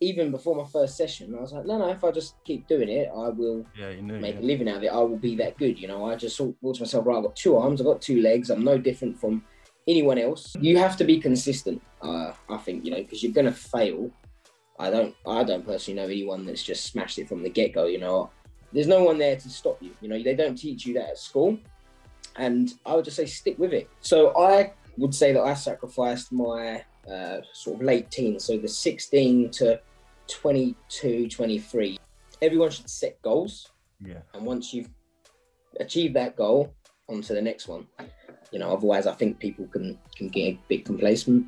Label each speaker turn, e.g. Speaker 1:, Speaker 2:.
Speaker 1: even before my first session, I was like, no, no, if I just keep doing it, I will
Speaker 2: Yeah, you knew.
Speaker 1: make
Speaker 2: yeah.
Speaker 1: a living out of it. I will be that good. You know, I just thought, to myself, right, I've got two arms, I've got two legs. I'm no different from anyone else. You have to be consistent. Uh, I think you know because you're gonna fail. I don't. I don't personally know anyone that's just smashed it from the get go. You know, there's no one there to stop you. You know, they don't teach you that at school, and I would just say stick with it. So I would say that I sacrificed my uh, sort of late teens, so the 16 to 22, 23. Everyone should set goals
Speaker 2: Yeah.
Speaker 1: and once you've achieved that goal, on to the next one. You know, otherwise, I think people can can get a bit complacent.